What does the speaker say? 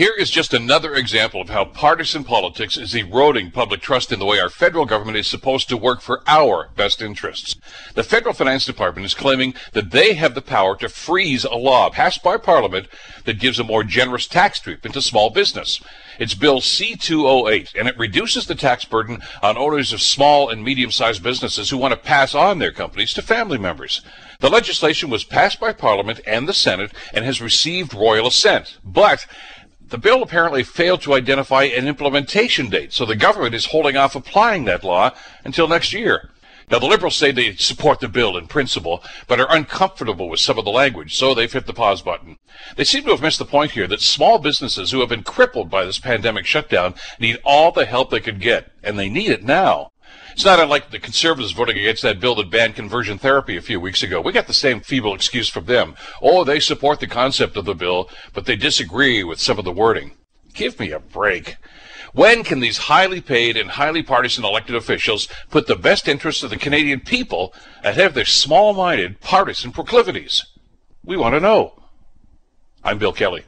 Here is just another example of how partisan politics is eroding public trust in the way our federal government is supposed to work for our best interests. The federal finance department is claiming that they have the power to freeze a law passed by Parliament that gives a more generous tax treatment to small business. It's Bill C208, and it reduces the tax burden on owners of small and medium-sized businesses who want to pass on their companies to family members. The legislation was passed by Parliament and the Senate and has received royal assent, but the bill apparently failed to identify an implementation date, so the government is holding off applying that law until next year. Now, the Liberals say they support the bill in principle, but are uncomfortable with some of the language, so they've hit the pause button. They seem to have missed the point here that small businesses who have been crippled by this pandemic shutdown need all the help they could get, and they need it now. It's not unlike the conservatives voting against that bill that banned conversion therapy a few weeks ago. We got the same feeble excuse from them. Oh, they support the concept of the bill, but they disagree with some of the wording. Give me a break. When can these highly paid and highly partisan elected officials put the best interests of the Canadian people ahead of their small minded partisan proclivities? We want to know. I'm Bill Kelly.